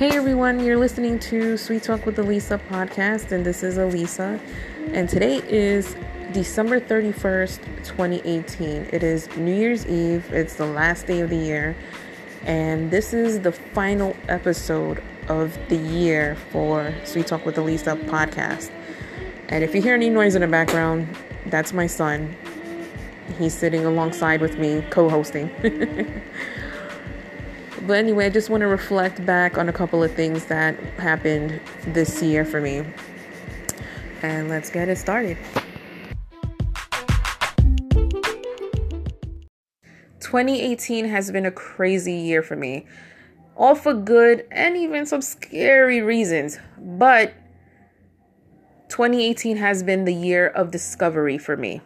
Hey everyone, you're listening to Sweet Talk with Elisa podcast, and this is Elisa. And today is December 31st, 2018. It is New Year's Eve, it's the last day of the year, and this is the final episode of the year for Sweet Talk with Elisa podcast. And if you hear any noise in the background, that's my son. He's sitting alongside with me, co hosting. But anyway, I just want to reflect back on a couple of things that happened this year for me. And let's get it started. 2018 has been a crazy year for me. All for good and even some scary reasons. But 2018 has been the year of discovery for me.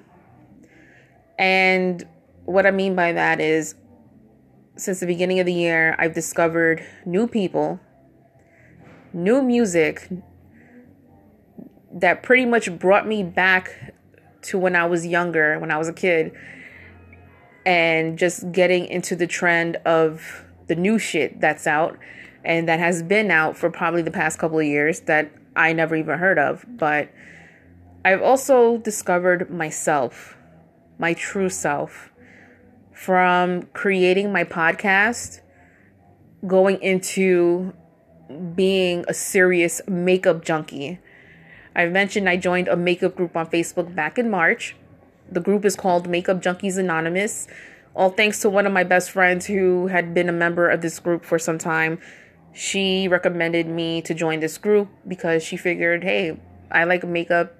And what I mean by that is since the beginning of the year, I've discovered new people, new music that pretty much brought me back to when I was younger, when I was a kid, and just getting into the trend of the new shit that's out and that has been out for probably the past couple of years that I never even heard of. But I've also discovered myself, my true self from creating my podcast going into being a serious makeup junkie. I mentioned I joined a makeup group on Facebook back in March. The group is called Makeup Junkies Anonymous. All thanks to one of my best friends who had been a member of this group for some time. She recommended me to join this group because she figured, hey, I like makeup.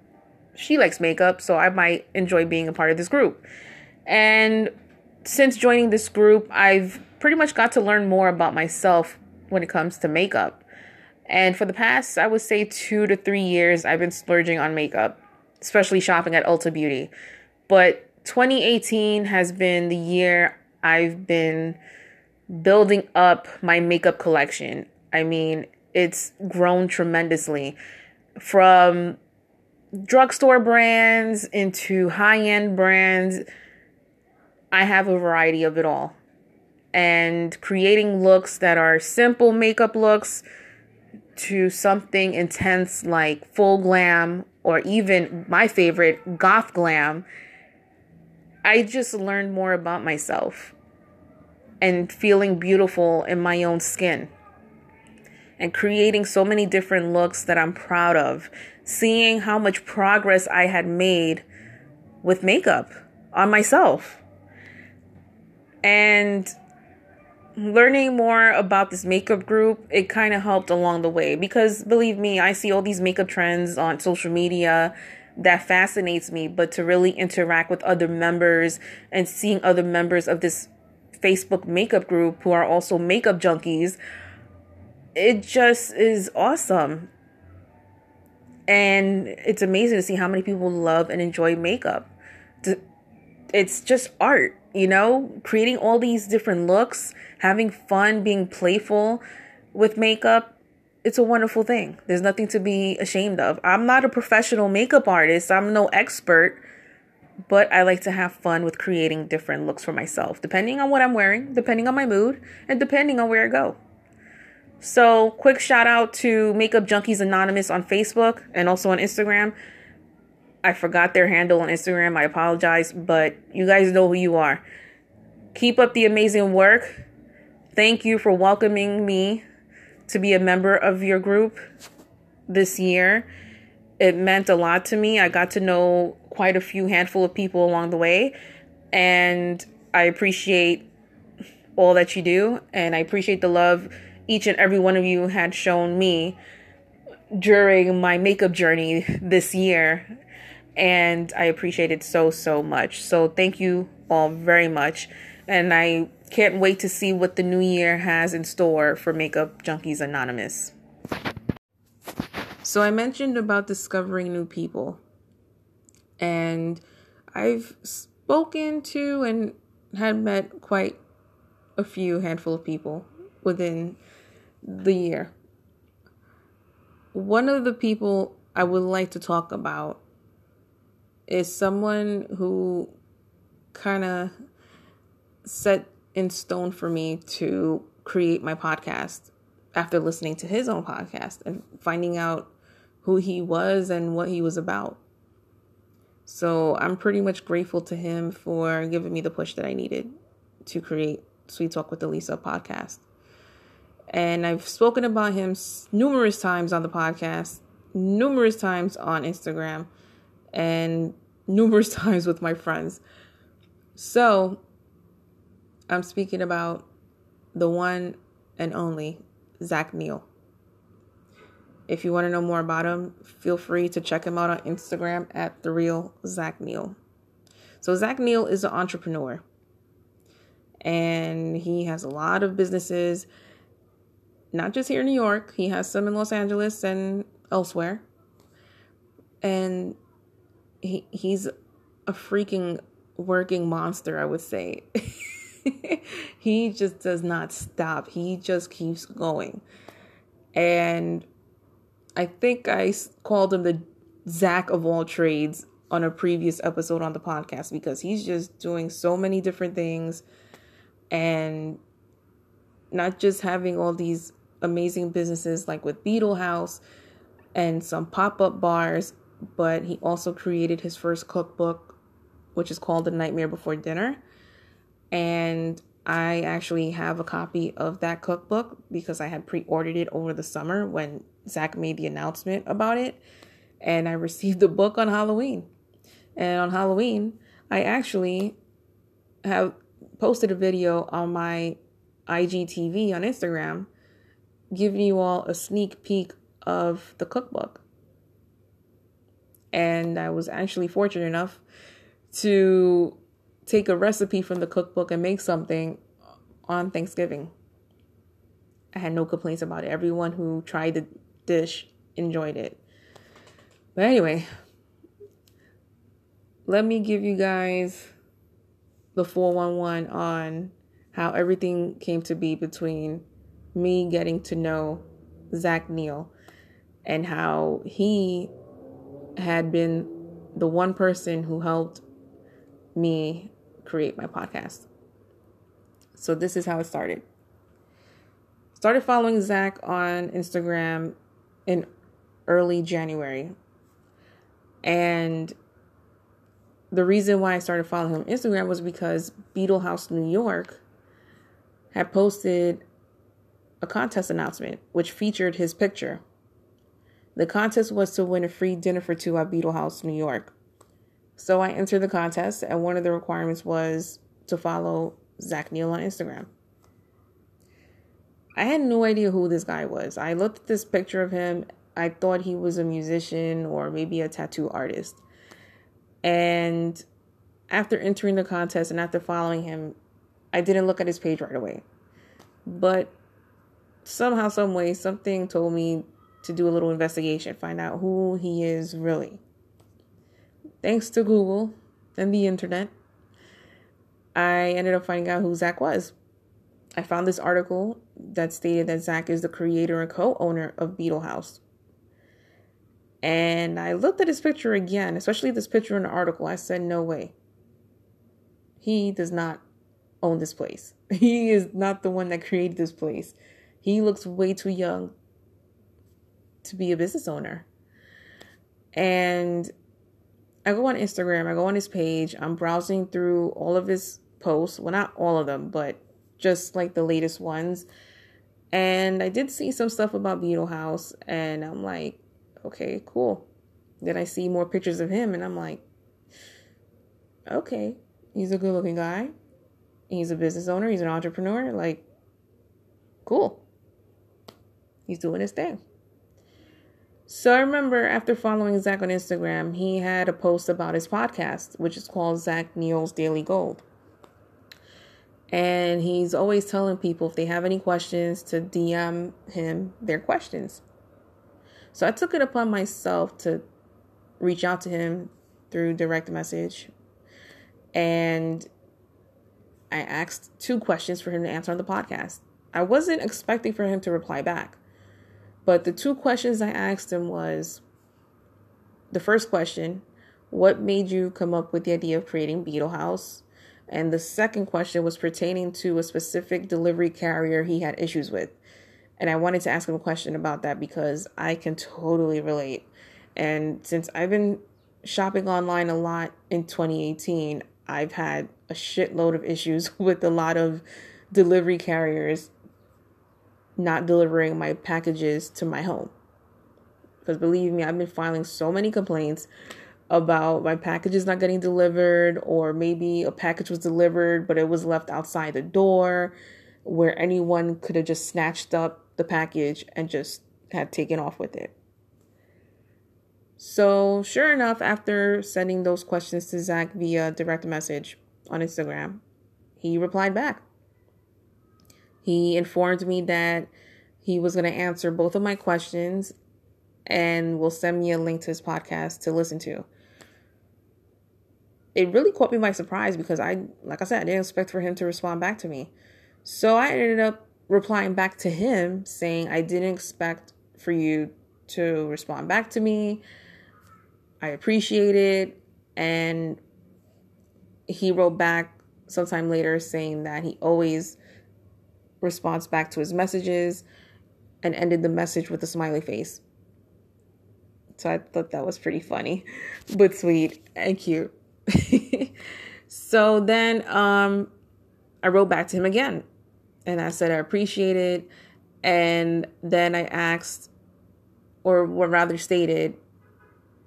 She likes makeup, so I might enjoy being a part of this group. And since joining this group, I've pretty much got to learn more about myself when it comes to makeup. And for the past, I would say two to three years, I've been splurging on makeup, especially shopping at Ulta Beauty. But 2018 has been the year I've been building up my makeup collection. I mean, it's grown tremendously from drugstore brands into high end brands I have a variety of it all. And creating looks that are simple makeup looks to something intense like full glam or even my favorite, goth glam. I just learned more about myself and feeling beautiful in my own skin and creating so many different looks that I'm proud of. Seeing how much progress I had made with makeup on myself and learning more about this makeup group, it kind of helped along the way because believe me, I see all these makeup trends on social media that fascinates me, but to really interact with other members and seeing other members of this Facebook makeup group who are also makeup junkies, it just is awesome. And it's amazing to see how many people love and enjoy makeup. It's just art you know, creating all these different looks, having fun, being playful with makeup, it's a wonderful thing. There's nothing to be ashamed of. I'm not a professional makeup artist, I'm no expert, but I like to have fun with creating different looks for myself, depending on what I'm wearing, depending on my mood, and depending on where I go. So, quick shout out to Makeup Junkies Anonymous on Facebook and also on Instagram. I forgot their handle on Instagram. I apologize, but you guys know who you are. Keep up the amazing work. Thank you for welcoming me to be a member of your group this year. It meant a lot to me. I got to know quite a few handful of people along the way, and I appreciate all that you do, and I appreciate the love each and every one of you had shown me during my makeup journey this year and I appreciate it so, so much. So, thank you all very much. And I can't wait to see what the new year has in store for Makeup Junkies Anonymous. So, I mentioned about discovering new people, and I've spoken to and had met quite a few handful of people within the year. One of the people I would like to talk about is someone who kind of set in stone for me to create my podcast. after listening to his own podcast and finding out who he was and what he was about. So I'm pretty much grateful to him for giving me the push that I needed to create Sweet Talk with Elisa podcast. And I've spoken about him numerous times on the podcast, numerous times on Instagram, and numerous times with my friends. So I'm speaking about the one and only Zach Neil. If you want to know more about him, feel free to check him out on Instagram at the real Zach Neil. So Zach Neil is an entrepreneur, and he has a lot of businesses, not just here in New York. He has some in Los Angeles and elsewhere, and he he's a freaking working monster. I would say. he just does not stop. He just keeps going. And I think I called him the Zach of all trades on a previous episode on the podcast because he's just doing so many different things and not just having all these amazing businesses like with Beetle House and some pop up bars, but he also created his first cookbook, which is called The Nightmare Before Dinner. And I actually have a copy of that cookbook because I had pre ordered it over the summer when Zach made the announcement about it. And I received the book on Halloween. And on Halloween, I actually have posted a video on my IGTV on Instagram giving you all a sneak peek of the cookbook. And I was actually fortunate enough to take a recipe from the cookbook and make something on Thanksgiving. I had no complaints about it. Everyone who tried the dish enjoyed it. But anyway, let me give you guys the 411 on how everything came to be between me getting to know Zach Neil and how he had been the one person who helped me create my podcast. So this is how it started. Started following Zach on Instagram in early January. And the reason why I started following him on Instagram was because Beetle House New York had posted a contest announcement which featured his picture. The contest was to win a free dinner for two at Beetle House New York. So I entered the contest, and one of the requirements was to follow Zach Neil on Instagram. I had no idea who this guy was. I looked at this picture of him. I thought he was a musician or maybe a tattoo artist. And after entering the contest and after following him, I didn't look at his page right away. But somehow, some way, something told me to do a little investigation, find out who he is really thanks to Google and the internet, I ended up finding out who Zach was. I found this article that stated that Zach is the creator and co owner of Beetle House. And I looked at his picture again, especially this picture in the article. I said, no way. He does not own this place. He is not the one that created this place. He looks way too young to be a business owner. And I go on Instagram, I go on his page, I'm browsing through all of his posts. Well, not all of them, but just like the latest ones. And I did see some stuff about Beetle House, and I'm like, okay, cool. Then I see more pictures of him, and I'm like, okay, he's a good looking guy. He's a business owner, he's an entrepreneur. Like, cool. He's doing his thing. So I remember after following Zach on Instagram, he had a post about his podcast, which is called Zach Neil's Daily Gold. And he's always telling people if they have any questions to DM him their questions. So I took it upon myself to reach out to him through direct message. And I asked two questions for him to answer on the podcast. I wasn't expecting for him to reply back. But the two questions I asked him was the first question, what made you come up with the idea of creating Beetle House? And the second question was pertaining to a specific delivery carrier he had issues with. And I wanted to ask him a question about that because I can totally relate. And since I've been shopping online a lot in 2018, I've had a shitload of issues with a lot of delivery carriers not delivering my packages to my home. Because believe me, I've been filing so many complaints about my packages not getting delivered, or maybe a package was delivered but it was left outside the door where anyone could have just snatched up the package and just had taken off with it. So, sure enough, after sending those questions to Zach via direct message on Instagram, he replied back. He informed me that he was going to answer both of my questions and will send me a link to his podcast to listen to. It really caught me by surprise because I, like I said, I didn't expect for him to respond back to me. So I ended up replying back to him saying, I didn't expect for you to respond back to me. I appreciate it. And he wrote back sometime later saying that he always responds back to his messages and ended the message with a smiley face. So I thought that was pretty funny, but sweet and cute. so then um I wrote back to him again and I said I appreciate it and then I asked or rather stated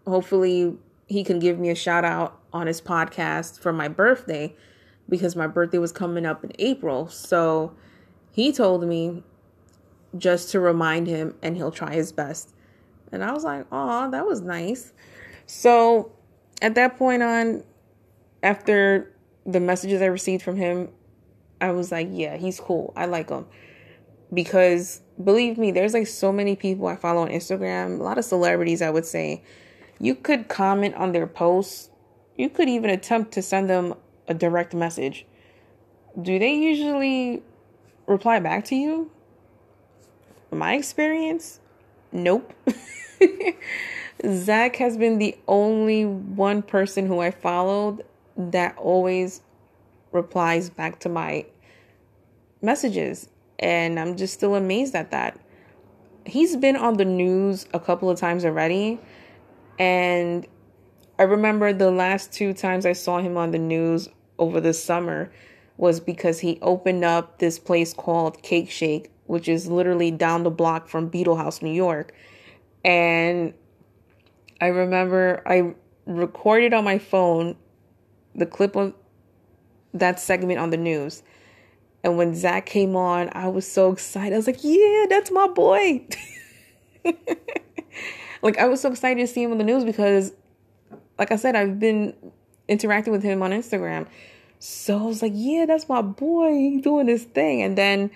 hopefully he can give me a shout out on his podcast for my birthday because my birthday was coming up in April. So he told me just to remind him and he'll try his best. And I was like, oh, that was nice. So at that point on, after the messages I received from him, I was like, yeah, he's cool. I like him. Because believe me, there's like so many people I follow on Instagram, a lot of celebrities, I would say. You could comment on their posts. You could even attempt to send them a direct message. Do they usually reply back to you? My experience, nope. Zach has been the only one person who I followed that always replies back to my messages. And I'm just still amazed at that. He's been on the news a couple of times already. And I remember the last two times I saw him on the news over the summer was because he opened up this place called Cake Shake, which is literally down the block from Beetle House, New York. And I remember I recorded on my phone the clip of that segment on the news. And when Zach came on, I was so excited. I was like, yeah, that's my boy. like, I was so excited to see him on the news because, like I said, I've been interacting with him on Instagram. So I was like, yeah, that's my boy. He's doing his thing. And then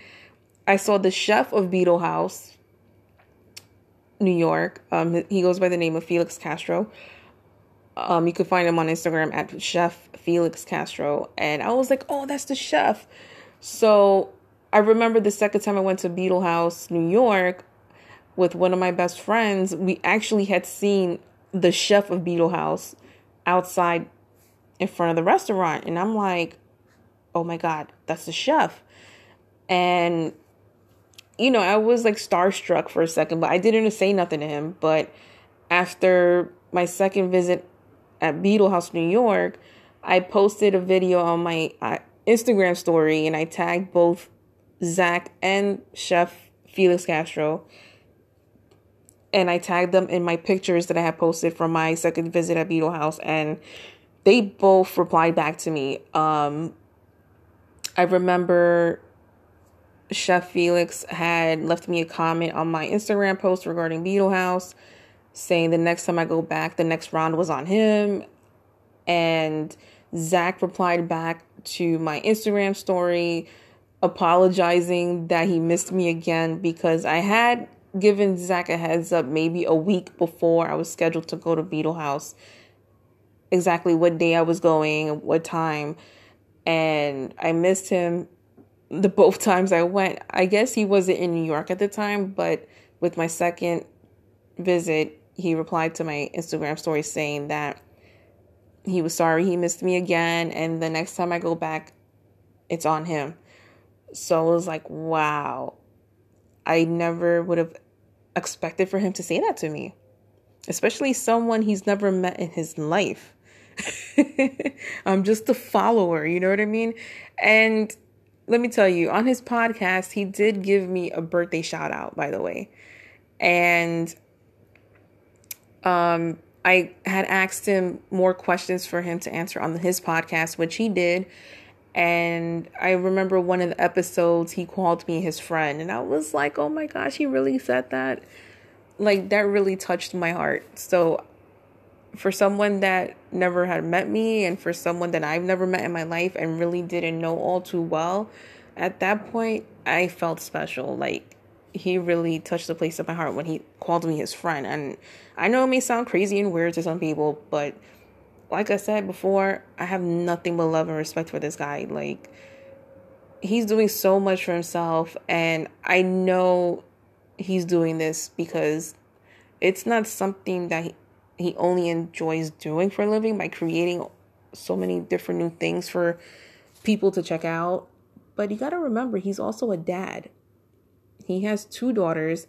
I saw the chef of Beetle House, New York. Um, he goes by the name of Felix Castro. Um, you can find him on Instagram at Chef Felix Castro. And I was like, oh, that's the chef. So I remember the second time I went to Beetle House, New York, with one of my best friends. We actually had seen the chef of Beetle House outside in front of the restaurant. And I'm like, oh my God, that's the chef. And, you know, I was like starstruck for a second, but I didn't say nothing to him. But after my second visit at Beetle House, New York, I posted a video on my uh, Instagram story and I tagged both Zach and Chef Felix Castro. And I tagged them in my pictures that I had posted from my second visit at Beetle House. And they both replied back to me. Um, I remember Chef Felix had left me a comment on my Instagram post regarding Beetle House, saying the next time I go back, the next round was on him. And Zach replied back to my Instagram story, apologizing that he missed me again because I had given Zach a heads up maybe a week before I was scheduled to go to Beetle House exactly what day I was going, what time, and I missed him the both times I went. I guess he wasn't in New York at the time, but with my second visit, he replied to my Instagram story saying that he was sorry he missed me again, and the next time I go back, it's on him. So I was like, wow. I never would have expected for him to say that to me, especially someone he's never met in his life. I'm just a follower, you know what I mean? And let me tell you, on his podcast, he did give me a birthday shout out, by the way. And um I had asked him more questions for him to answer on his podcast, which he did. And I remember one of the episodes, he called me his friend. And I was like, oh my gosh, he really said that. Like, that really touched my heart. So, for someone that never had met me, and for someone that I've never met in my life and really didn't know all too well, at that point, I felt special. Like, he really touched the place of my heart when he called me his friend. And I know it may sound crazy and weird to some people, but like I said before, I have nothing but love and respect for this guy. Like, he's doing so much for himself, and I know he's doing this because it's not something that he, he only enjoys doing for a living by creating so many different new things for people to check out. But you got to remember, he's also a dad. He has two daughters,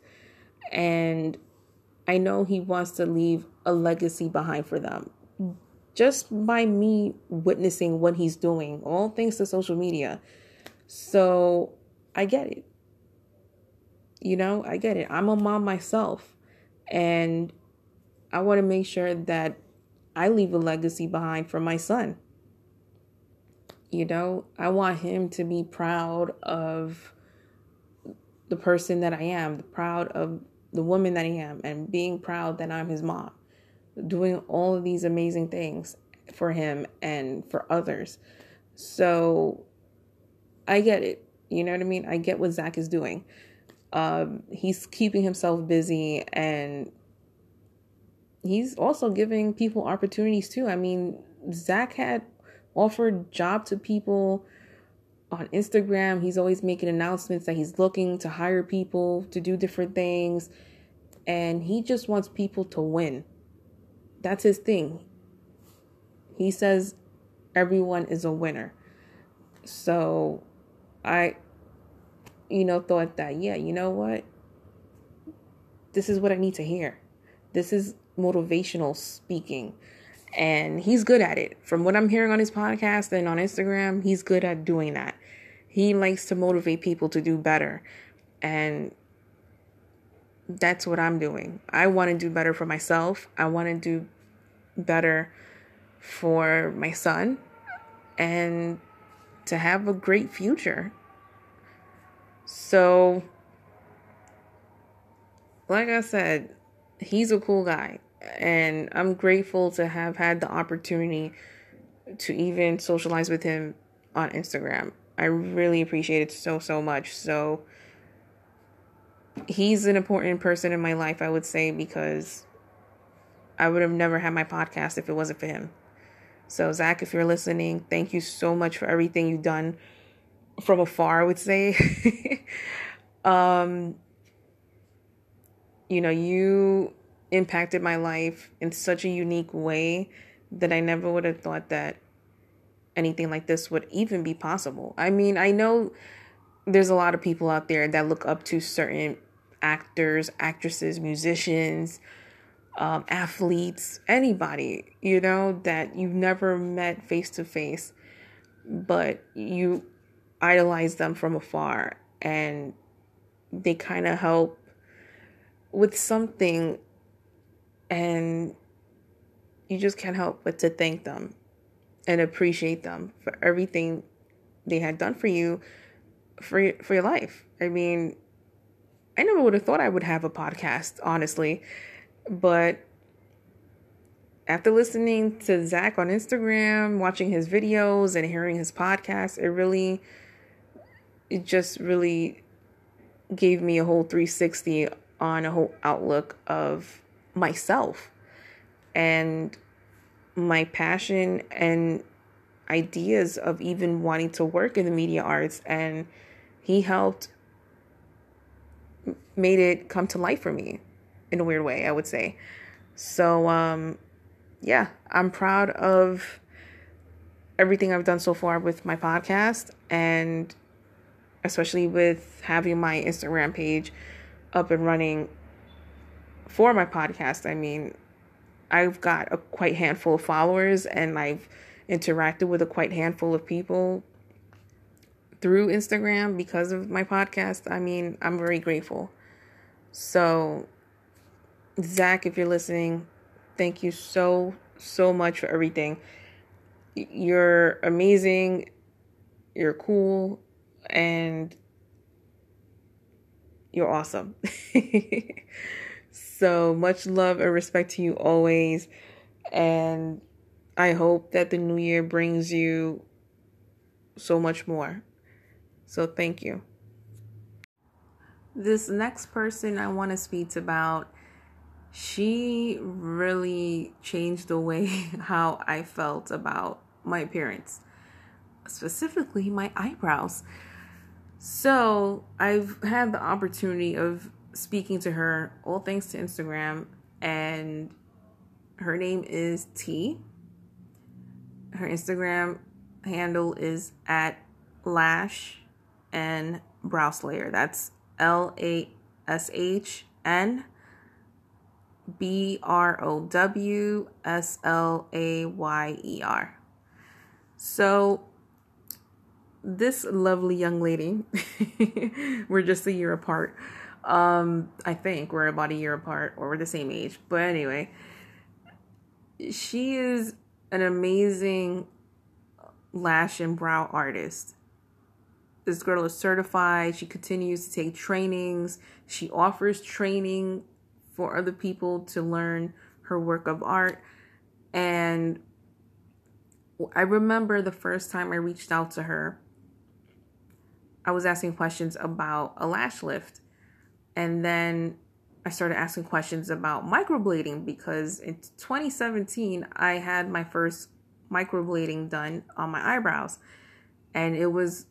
and I know he wants to leave a legacy behind for them just by me witnessing what he's doing, all thanks to social media. So I get it. You know, I get it. I'm a mom myself, and I want to make sure that I leave a legacy behind for my son. You know, I want him to be proud of the person that I am, proud of the woman that I am, and being proud that I'm his mom doing all of these amazing things for him and for others. So I get it. You know what I mean? I get what Zach is doing. Um, he's keeping himself busy and he's also giving people opportunities too. I mean, Zach had offered job to people on Instagram. He's always making announcements that he's looking to hire people to do different things. And he just wants people to win. That's his thing. He says everyone is a winner. So I, you know, thought that, yeah, you know what? This is what I need to hear. This is motivational speaking. And he's good at it. From what I'm hearing on his podcast and on Instagram, he's good at doing that. He likes to motivate people to do better. And that's what I'm doing. I want to do better for myself. I want to do better for my son and to have a great future. So, like I said, he's a cool guy, and I'm grateful to have had the opportunity to even socialize with him on Instagram. I really appreciate it so, so much. So, he's an important person in my life, I would say, because I would have never had my podcast if it wasn't for him. So, Zach, if you're listening, thank you so much for everything you've done from afar, I would say. um, you know, you impacted my life in such a unique way that I never would have thought that anything like this would even be possible. I mean, I know there's a lot of people out there that look up to certain actors, actresses, musicians, um, athletes, anybody, you know, that you've never met face to face, but you idolize them from afar and they kind of help with something and you just can't help but to thank them and appreciate them for everything they had done for you for for your life. I mean, I never would have thought I would have a podcast, honestly. But after listening to Zach on Instagram, watching his videos, and hearing his podcast, it really, it just really gave me a whole 360 on a whole outlook of myself and my passion and ideas of even wanting to work in the media arts. And he helped made it come to life for me in a weird way, I would say. So, um, yeah, I'm proud of everything I've done so far with my podcast and especially with having my Instagram page up and running for my podcast. I mean, I've got a quite handful of followers and I've interacted with a quite handful of people through Instagram because of my podcast. I mean, I'm very grateful. So, Zach, if you're listening, thank you so, so much for everything. You're amazing. You're cool. And you're awesome. so much love and respect to you always. And I hope that the new year brings you so much more. So thank you. This next person I want to speak about, she really changed the way how I felt about my appearance, specifically my eyebrows. So I've had the opportunity of speaking to her, all thanks to Instagram, and her name is T. Her Instagram handle is at lash and brow slayer. That's L A S H N B R O W S L A Y E R. So this lovely young lady, we're just a year apart. Um, I think we're about a year apart or we're the same age. But anyway, she is an amazing lash and brow artist. This girl is certified. She continues to take trainings. She offers training for other people to learn her work of art. And I remember the first time I reached out to her I was asking questions about a lash lift. And then I started asking questions about microblading because in 2017, I had my first microblading done on my eyebrows. And it was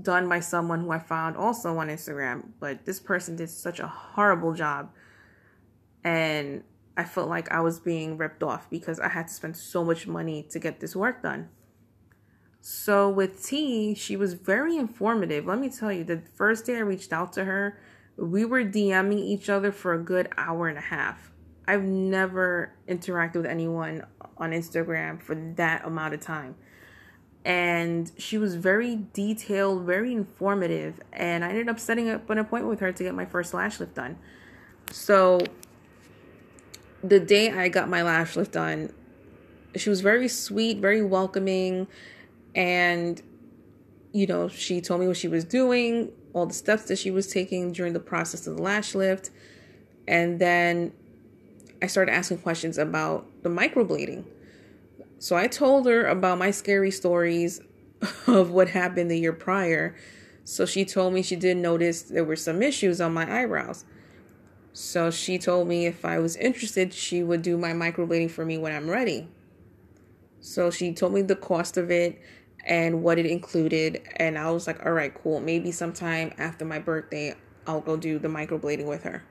done by someone who I found also on Instagram. But this person did such a horrible job. And I felt like I was being ripped off because I had to spend so much money to get this work done. So with T, she was very informative. Let me tell you, the first day I reached out to her, we were DMing each other for a good hour and a half. I've never interacted with anyone on Instagram for that amount of time. And she was very detailed, very informative. And I ended up setting up an appointment with her to get my first lash lift done. So the day I got my lash lift done, she was very sweet, very welcoming and, you know, she told me what she was doing, all the steps that she was taking during the process of the lash lift. And then I started asking questions about the microblading. So I told her about my scary stories of what happened the year prior. So she told me she did notice there were some issues on my eyebrows. So she told me if I was interested, she would do my microblading for me when I'm ready. So she told me the cost of it and what it included. And I was like, all right, cool. Maybe sometime after my birthday, I'll go do the microblading with her.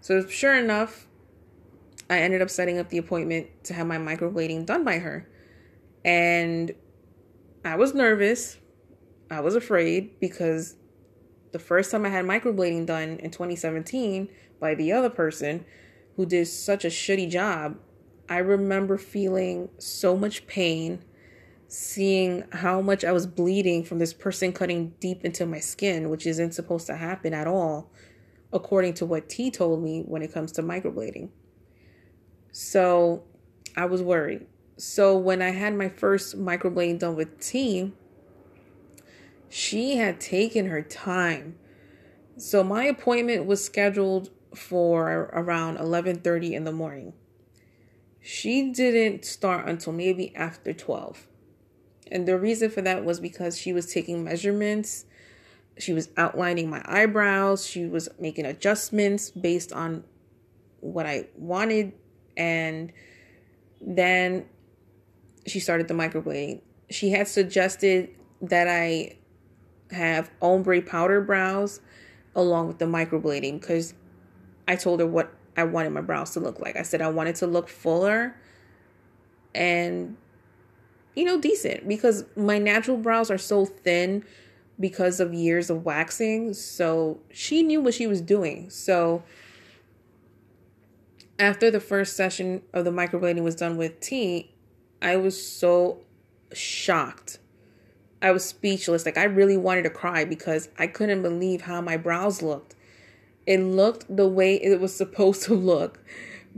So, sure enough, I ended up setting up the appointment to have my microblading done by her. And I was nervous. I was afraid because the first time I had microblading done in 2017 by the other person who did such a shitty job, I remember feeling so much pain seeing how much I was bleeding from this person cutting deep into my skin, which isn't supposed to happen at all, according to what T told me when it comes to microblading. So I was worried. So when I had my first microblading done with T, she had taken her time. So my appointment was scheduled for around 11:30 in the morning. She didn't start until maybe after 12. And the reason for that was because she was taking measurements, she was outlining my eyebrows, she was making adjustments based on what I wanted. And then she started the microblading. She had suggested that I have ombre powder brows along with the microblading because I told her what I wanted my brows to look like. I said I wanted to look fuller and you know, decent because my natural brows are so thin because of years of waxing. So she knew what she was doing. So after the first session of the microblading was done with T, I was so shocked. I was speechless. Like I really wanted to cry because I couldn't believe how my brows looked. It looked the way it was supposed to look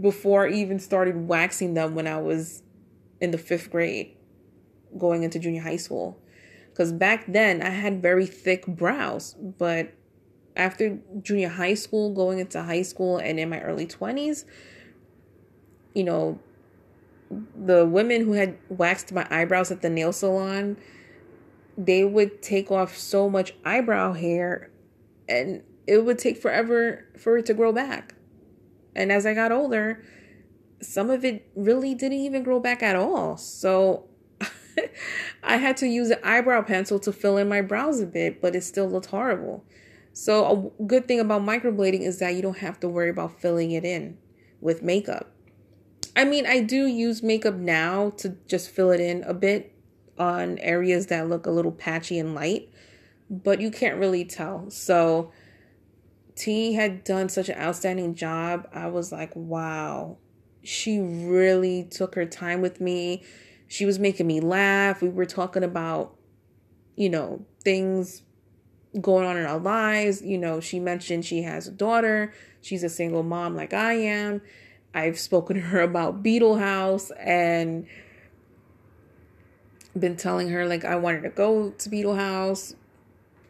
before I even started waxing them when I was in the fifth grade, going into junior high school. Because back then I had very thick brows, but after junior high school, going into high school, and in my early 20s, you know, the women who had waxed my eyebrows at the nail salon, they would take off so much eyebrow hair and it would take forever for it to grow back. And as I got older, some of it really didn't even grow back at all. So I had to use an eyebrow pencil to fill in my brows a bit, but it still looked horrible. So a good thing about microblading is that you don't have to worry about filling it in with makeup. I mean, I do use makeup now to just fill it in a bit on areas that look a little patchy and light, but you can't really tell. So T had done such an outstanding job. I was like, wow, she really took her time with me she was making me laugh. We were talking about, you know, things going on in our lives. You know, she mentioned she has a daughter. She's a single mom like I am. I've spoken to her about Beetle House and been telling her like I wanted to go to Beetle House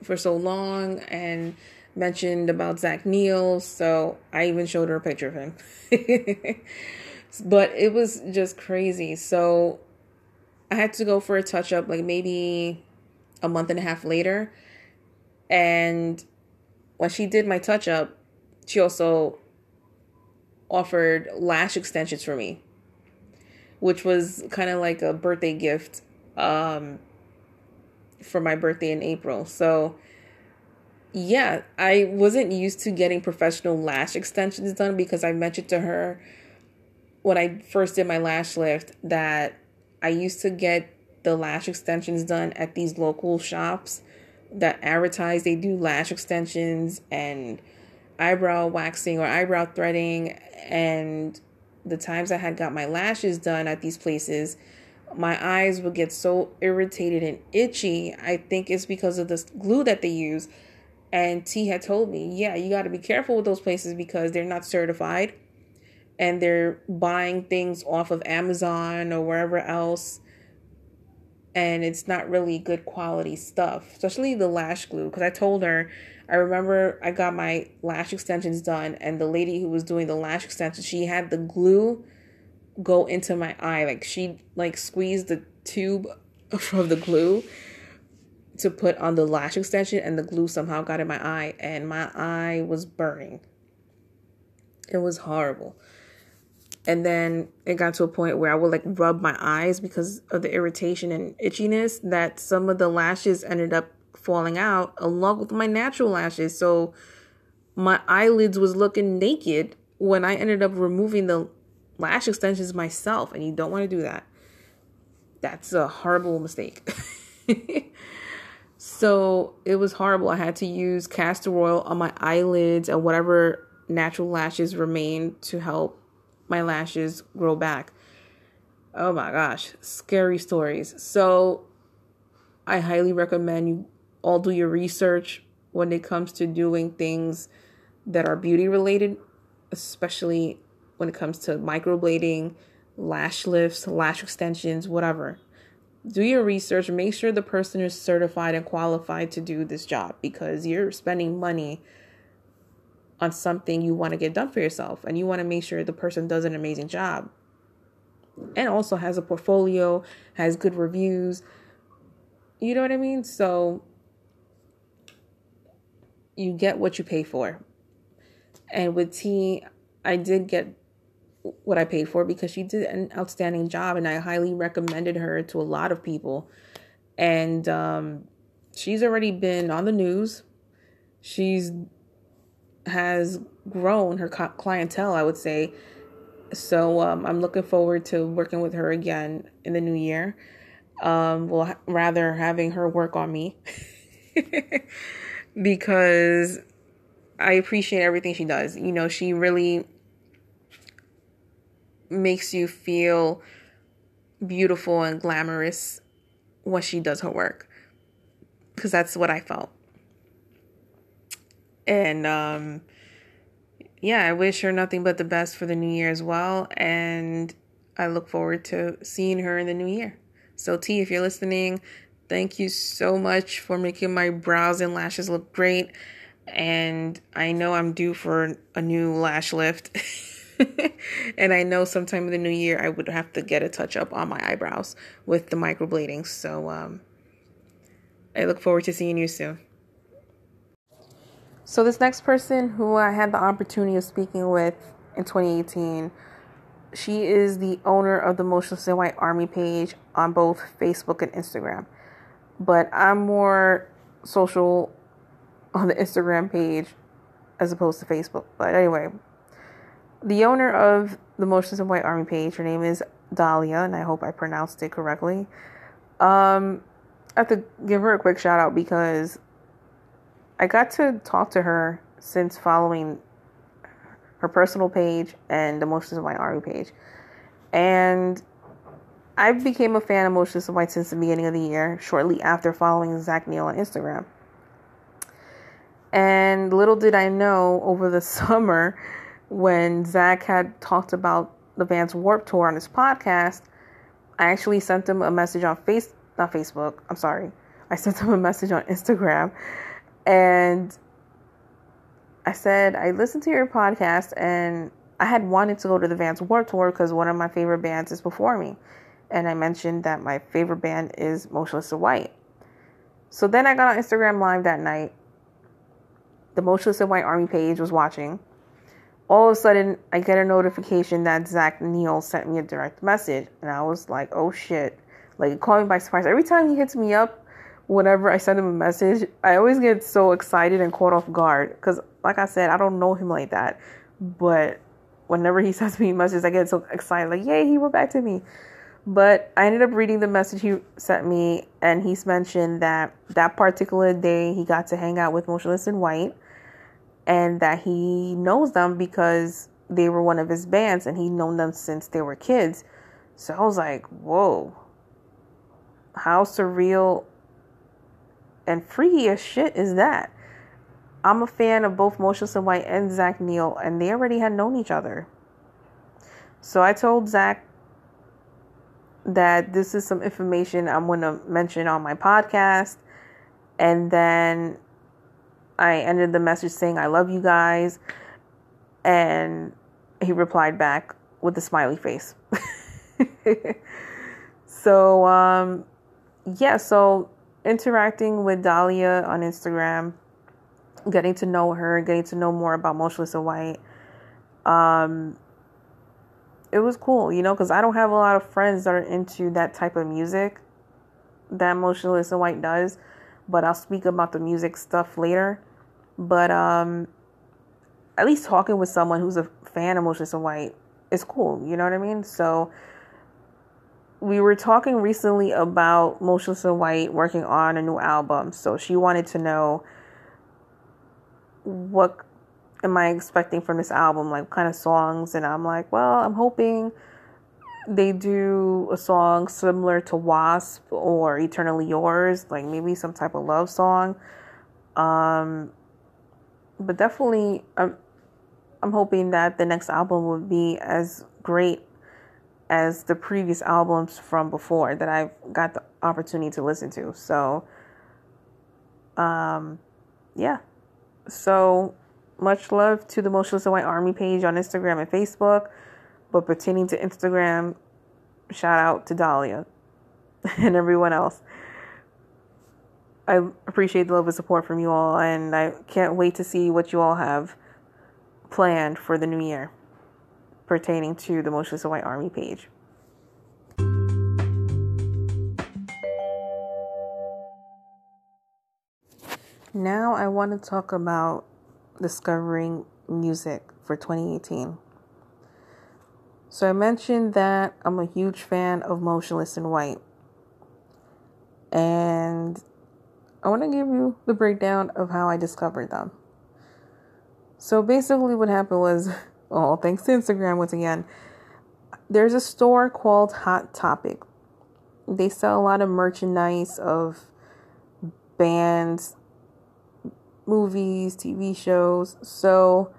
for so long and mentioned about Zach Neil. So I even showed her a picture of him. but it was just crazy. So I had to go for a touch up like maybe a month and a half later. And when she did my touch up, she also offered lash extensions for me, which was kind of like a birthday gift um, for my birthday in April. So, yeah, I wasn't used to getting professional lash extensions done because I mentioned to her when I first did my lash lift that I used to get the lash extensions done at these local shops that advertise. They do lash extensions and eyebrow waxing or eyebrow threading. And the times I had got my lashes done at these places my eyes would get so irritated and itchy. I think it's because of the glue that they use. And T had told me yeah you got to be careful with those places because they're not certified and they're buying things off of Amazon or wherever else and it's not really good quality stuff, especially the lash glue. Because I told her, I remember I got my lash extensions done, and the lady who was doing the lash extensions, she had the glue go into my eye. Like she like squeezed the tube of the glue to put on the lash extension, and the glue somehow got in my eye, and my eye was burning. It was horrible and then it got to a point where I would like rub my eyes because of the irritation and itchiness that some of the lashes ended up falling out along with my natural lashes. So my eyelids was looking naked when I ended up removing the lash extensions myself and you don't want to do that. That's a horrible mistake. so it was horrible. I had to use castor oil on my eyelids and whatever natural lashes remained to help my lashes grow back. Oh my gosh, scary stories. So I highly recommend you all do your research when it comes to doing things that are beauty related, especially when it comes to microblading, lash lifts, lash extensions, whatever. Do your research, make sure the person is certified and qualified to do this job because you're spending money on something you want to get done for yourself and you want to make sure the person does an amazing job and also has a portfolio, has good reviews. You know what I mean? So you get what you pay for. And with T, I did get what I paid for because she did an outstanding job and I highly recommended her to a lot of people. And um, she's already been on the news. She's has grown her clientele, I would say. So um, I'm looking forward to working with her again in the new year. Um, well, rather having her work on me. because I appreciate everything she does. You know, she really makes you feel beautiful and glamorous when she does her work. Because that's what I felt. And um, yeah, I wish her nothing but the best for the new year as well. And I look forward to seeing her in the new year. So, T, if you're listening, thank you so much for making my brows and lashes look great. And I know I'm due for a new lash lift. and I know sometime in the new year I would have to get a touch up on my eyebrows with the microblading. So um, I look forward to seeing you soon. So this next person who I had the opportunity of speaking with in 2018, she is the owner of the Motionless in White Army page on both Facebook and Instagram. But I'm more social on the Instagram page as opposed to Facebook. But anyway, the owner of the Motionless in White Army page, her name is Dahlia, and I hope I pronounced it correctly. Um, I have to give her a quick shout out because I got to talk to her since following her personal page and the Motionless in White Army page. And I became a fan of Motionless of White since the beginning of the year, shortly after following Zach Neil on Instagram. And little did I know over the summer when Zach had talked about the Vans Warped Tour on his podcast, I actually sent him a message on face not Facebook, I'm sorry. I sent him a message on Instagram and I said, I listened to your podcast and I had wanted to go to the Vans Warped Tour because one of my favorite bands is before me. And I mentioned that my favorite band is Motionless in White. So then I got on Instagram Live that night. The Motionless in White Army page was watching all of a sudden I get a notification that Zach Neil sent me a direct message, and I was like, "Oh shit!" Like caught me by surprise. Every time he hits me up, whenever I send him a message, I always get so excited and caught off guard because, like I said, I don't know him like that. But whenever he sends me messages, I get so excited, like, "Yay, he wrote back to me!" But I ended up reading the message he sent me, and he's mentioned that that particular day he got to hang out with Motionless in White and that he knows them because they were one of his bands and he known them since they were kids. So I was like, whoa, how surreal and freaky as shit is that? I'm a fan of both in White and Zach Neil, and they already had known each other. So I told Zach that this is some information I'm going to mention on my podcast. And then I ended the message saying, I love you guys. And he replied back with a smiley face. so, um, yeah, so interacting with Dahlia on Instagram, getting to know her, getting to know more about Motionless in White. Um, it was cool, you know, because I don't have a lot of friends that are into that type of music that Motionless in White does but I'll speak about the music stuff later. But um, at least talking with someone who's a fan of Motionless in White is cool. You know what I mean? So we were talking recently about Motionless White working on a new album. So she wanted to know what am I expecting from this album, like kind of songs, and I'm like, well, I'm hoping they do a song similar to Wasp or Eternally Yours, like maybe some type of love song. Um, but definitely, I'm I'm hoping that the next album will be as great as the previous albums from before that I've got the opportunity to listen to. So, um, yeah. So much love to the Motionless in White Army page on Instagram and Facebook. But pertaining to Instagram, shout out to Dahlia and everyone else. I appreciate the love and support from you all, and I can't wait to see what you all have planned for the new year pertaining to the Motionless White Army page. Now, I want to talk about discovering music for 2018. So I mentioned that I'm a huge fan of Motionless in White. And I want to give you the breakdown of how I discovered them. So basically, what happened was, oh, thanks to Instagram once again, there's a store called Hot Topic. They sell a lot of merchandise of bands, movies, TV shows. So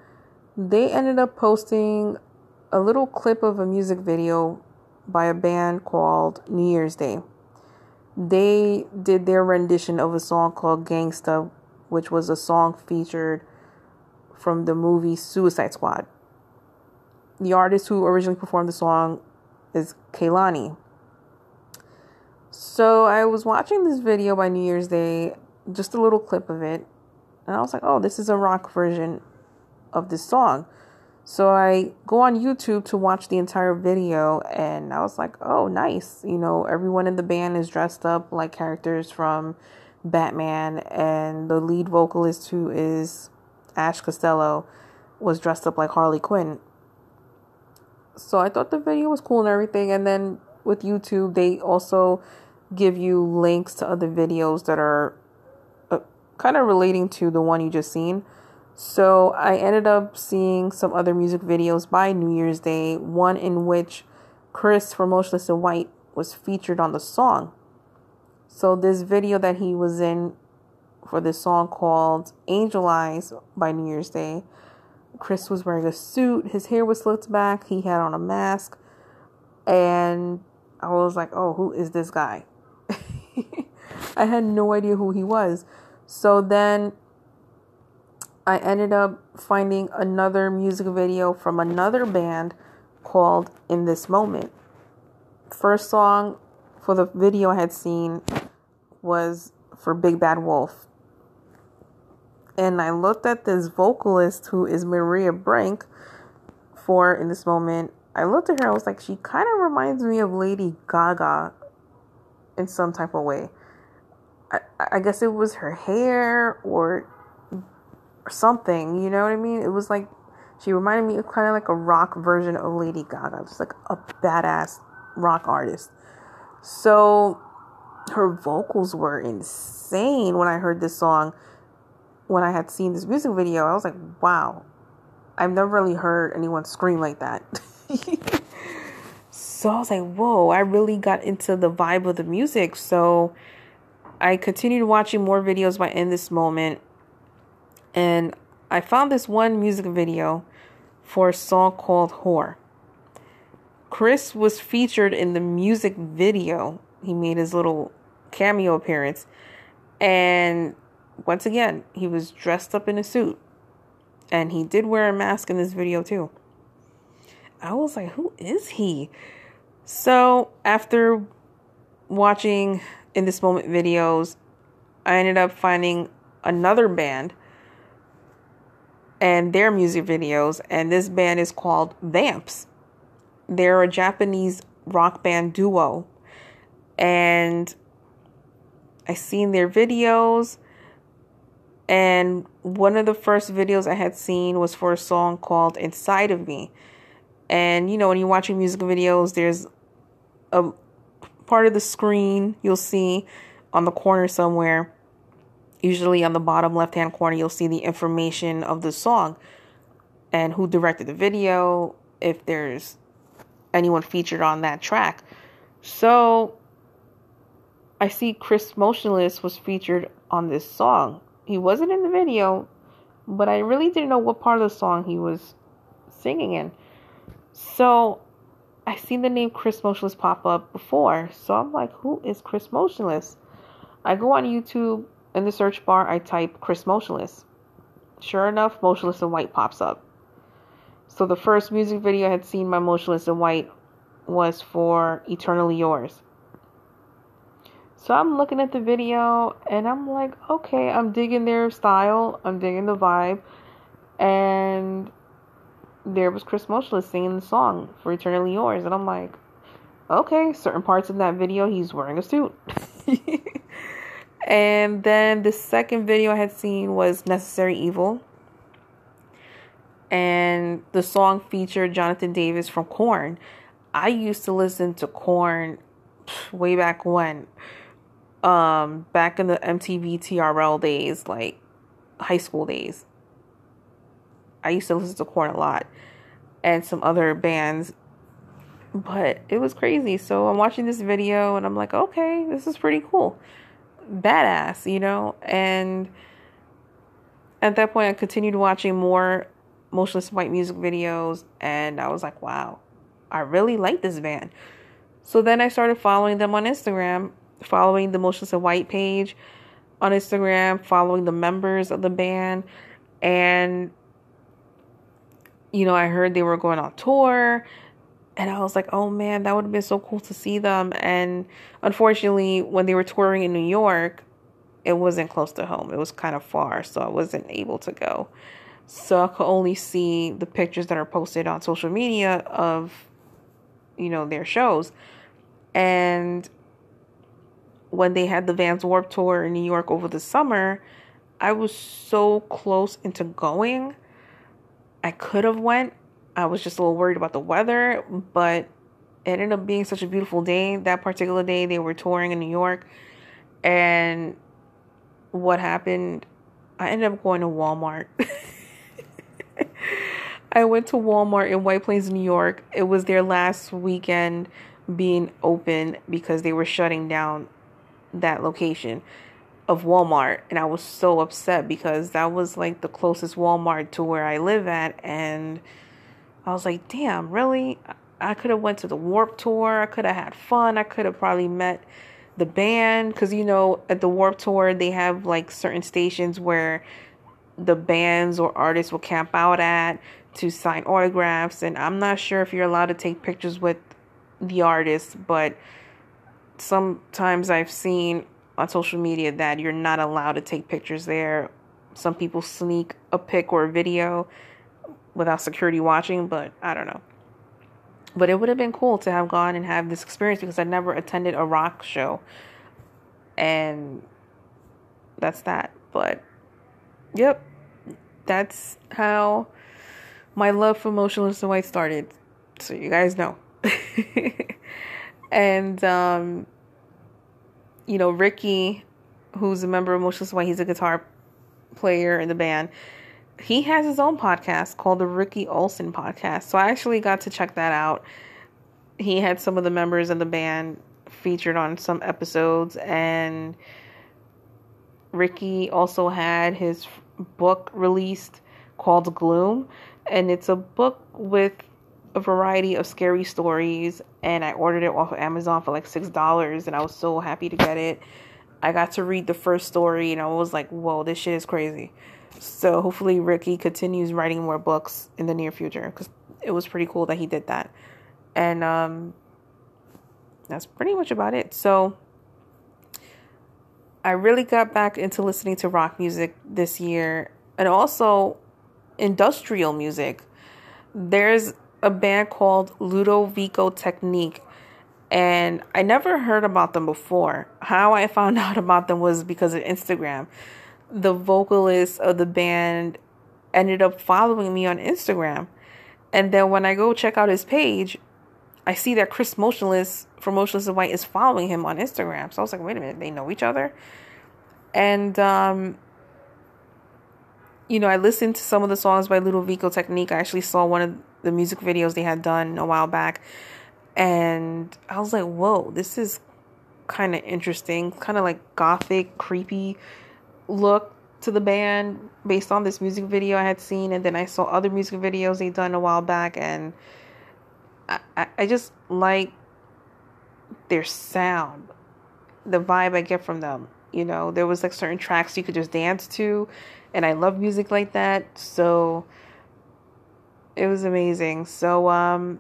they ended up posting a little clip of a music video by a band called New Year's Day. They did their rendition of a song called Gangsta, which was a song featured from the movie Suicide Squad. The artist who originally performed the song is Kehlani. So I was watching this video by New Year's Day, just a little clip of it, and I was like, oh, this is a rock version of this song. So I go on YouTube to watch the entire video, and I was like, oh, nice. You know, everyone in the band is dressed up like characters from Batman, and the lead vocalist, who is Ash Costello, was dressed up like Harley Quinn. So I thought the video was cool and everything. And then with YouTube, they also give you links to other videos that are uh, kind of relating to the one you just seen. So I ended up seeing some other music videos by New Year's Day, one in which Chris from Motionless in White was featured on the song. So this video that he was in for this song called Angel Eyes by New Year's Day, Chris was wearing a suit, his hair was slicked back, he had on a mask, and I was like, "Oh, who is this guy?" I had no idea who he was. So then I ended up finding another music video from another band called In This Moment. First song for the video I had seen was for Big Bad Wolf. And I looked at this vocalist who is Maria Brink for In This Moment. I looked at her, I was like, she kind of reminds me of Lady Gaga in some type of way. I, I guess it was her hair or, or something, you know what I mean? It was like she reminded me of kind of like a rock version of Lady Gaga, just like a badass rock artist. So her vocals were insane when I heard this song. When I had seen this music video, I was like, wow, I've never really heard anyone scream like that. So I was like, whoa, I really got into the vibe of the music. So I continued watching more videos by In This Moment. And I found this one music video for a song called Whore. Chris was featured in the music video. He made his little cameo appearance. And once again, he was dressed up in a suit. And he did wear a mask in this video too. I was like, who is he? So after watching in this moment videos, I ended up finding another band and their music videos, and this band is called Vamps. They're a Japanese rock band duo, and I seen their videos. And one of the first videos I had seen was for a song called Inside of Me. And you know, when you're watching music videos, there's a part of the screen you'll see on the corner somewhere. Usually on the bottom left hand corner, you'll see the information of the song and who directed the video, if there's anyone featured on that track. So I see Chris Motionless was featured on this song. He wasn't in the video, but I really didn't know what part of the song he was singing in. So I seen the name Chris Motionless pop up before, so I'm like, who is Chris Motionless? I go on YouTube in the search bar, I type Chris Motionless. Sure enough, Motionless in White pops up. So the first music video I had seen by Motionless in White was for Eternally Yours. So I'm looking at the video and I'm like, okay, I'm digging their style, I'm digging the vibe, and there was Chris Motionless singing the song for Eternally Yours. And I'm like, okay, certain parts in that video, he's wearing a suit. and then the second video I had seen was Necessary Evil. And the song featured Jonathan Davis from Korn. I used to listen to Korn way back when. Um, back in the MTV TRL days, like high school days. I used to listen to Korn a lot and some other bands, but it was crazy. So I'm watching this video and I'm like, okay, this is pretty cool. Badass, you know? And at that point, I continued watching more Motionless White music videos and I was like, wow, I really like this band. So then I started following them on Instagram, following the Motionless in White page on Instagram, following the members of the band, and you know, I heard they were going on tour, and I was like, oh man, that would have been so cool to see them. And unfortunately, when they were touring in New York, it wasn't close to home. It was kind of far, so I wasn't able to go. So I could only see the pictures that are posted on social media of, you know, their shows. And when they had the Vans Warped Tour in New York over the summer, I was so close into going. I could have went. I was just a little worried about the weather, but it ended up being such a beautiful day. That particular day, they were touring in New York, and what happened? I ended up going to Walmart. I went to Walmart in White Plains, New York. It was their last weekend being open because they were shutting down that location of Walmart and I was so upset because that was like the closest Walmart to where I live at and I was like, "Damn, really? I could have went to the Warped Tour. I could have had fun. I could have probably met the band cuz you know, at the Warped Tour they have like certain stations where the bands or artists will camp out at to sign autographs and I'm not sure if you're allowed to take pictures with the artists, but sometimes I've seen on social media that you're not allowed to take pictures there. Some people sneak a pic or a video without security watching, but I don't know. But it would have been cool to have gone and have this experience because I never attended a rock show. And that's that. But yep, that's how my love for Motionless in White started. So you guys know. and um, you know, Ricky, who's a member of Motionless White, he's a guitar player in the band. He has his own podcast called the Ricky Olson Podcast. So I actually got to check that out. He had some of the members of the band featured on some episodes, and Ricky also had his book released called Gloom, and it's a book with a variety of scary stories and I ordered it off of Amazon for like six dollars and I was so happy to get it. I got to read the first story and I was like, whoa, this shit is crazy. So hopefully Ricky continues writing more books in the near future because it was pretty cool that he did that. And um, that's pretty much about it. So I really got back into listening to rock music this year and also industrial music. There's a band called Ludovico Technique and I never heard about them before. How I found out about them was because of Instagram. The vocalist of the band ended up following me on Instagram. And then when I go check out his page, I see that Chris Motionless from Motionless and White is following him on Instagram. So I was like, wait a minute, they know each other? And um, you know, I listened to some of the songs by Ludovico Technique. I actually saw one of the music videos they had done a while back. And I was like, whoa, this is kind of interesting. Kind of like gothic, creepy look to the band based on this music video I had seen. And then I saw other music videos they'd done a while back. And I, I, I just like their sound, the vibe I get from them. You know, there was like certain tracks you could just dance to and I love music like that. So it was amazing. So um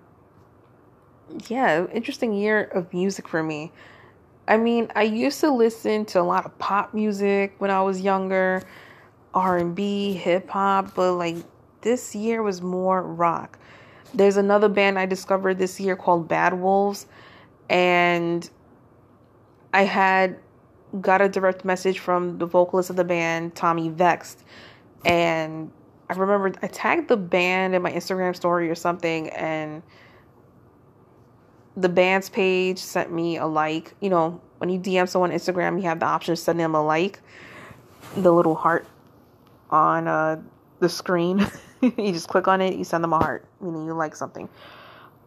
yeah, interesting year of music for me. I mean, I used to listen to a lot of pop music when I was younger, R&B, hip hop, but like this year was more rock. There's another band I discovered this year called Bad Wolves and I had got a direct message from the vocalist of the band, Tommy Vext. And I remember I tagged the band in my Instagram story or something. And the band's page sent me a like. You know, when you DM someone on Instagram, you have the option to send them a like, the little heart on uh, the screen. you just click on it, you send them a heart, meaning you like something.